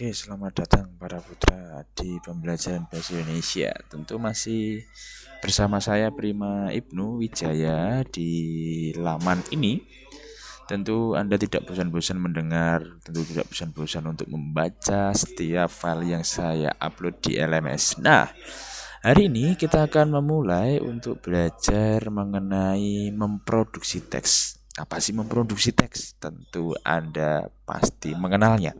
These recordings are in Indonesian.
Oke, selamat datang para putra di pembelajaran bahasa Indonesia. Tentu masih bersama saya Prima Ibnu Wijaya di laman ini. Tentu Anda tidak bosan-bosan mendengar, tentu tidak bosan-bosan untuk membaca setiap file yang saya upload di LMS. Nah, hari ini kita akan memulai untuk belajar mengenai memproduksi teks. Apa sih memproduksi teks? Tentu Anda pasti mengenalnya.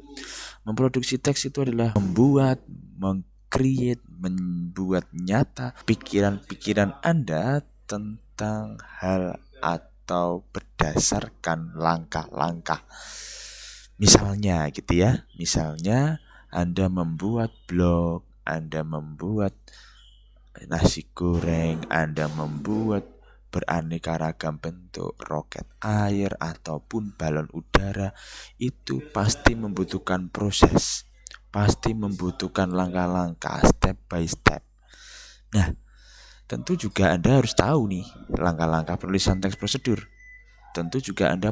Memproduksi teks itu adalah membuat, mengcreate, membuat nyata pikiran-pikiran Anda tentang hal atau berdasarkan langkah-langkah. Misalnya gitu ya, misalnya Anda membuat blog, Anda membuat nasi goreng, Anda membuat beraneka ragam bentuk roket air ataupun balon udara itu pasti membutuhkan proses pasti membutuhkan langkah-langkah step by step. Nah tentu juga Anda harus tahu nih langkah-langkah penulisan teks prosedur. Tentu juga Anda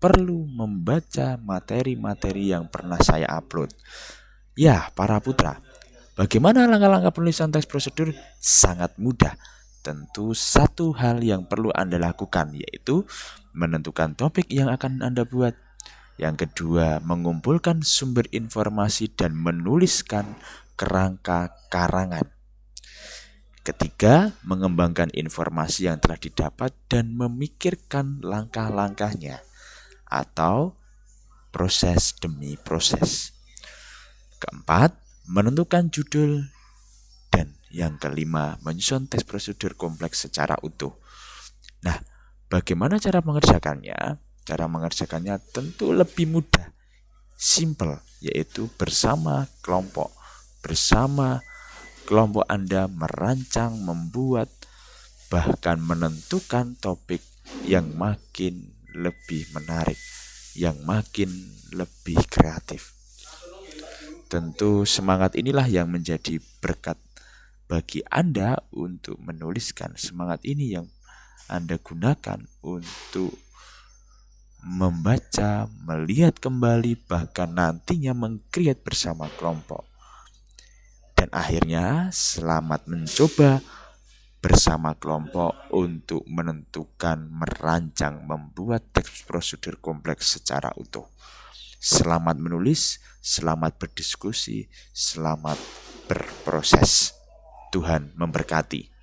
perlu membaca materi-materi yang pernah saya upload. Ya para putra Bagaimana langkah-langkah penulisan teks prosedur? Sangat mudah tentu satu hal yang perlu Anda lakukan yaitu menentukan topik yang akan Anda buat. Yang kedua, mengumpulkan sumber informasi dan menuliskan kerangka karangan. Ketiga, mengembangkan informasi yang telah didapat dan memikirkan langkah-langkahnya atau proses demi proses. Keempat, menentukan judul yang kelima, menyusun tes prosedur kompleks secara utuh. Nah, bagaimana cara mengerjakannya? Cara mengerjakannya tentu lebih mudah, simple, yaitu bersama kelompok. Bersama kelompok Anda merancang, membuat, bahkan menentukan topik yang makin lebih menarik, yang makin lebih kreatif. Tentu semangat inilah yang menjadi berkat bagi Anda untuk menuliskan semangat ini yang Anda gunakan untuk membaca, melihat kembali, bahkan nantinya mengkreat bersama kelompok. Dan akhirnya selamat mencoba bersama kelompok untuk menentukan, merancang, membuat teks prosedur kompleks secara utuh. Selamat menulis, selamat berdiskusi, selamat berproses. Tuhan memberkati.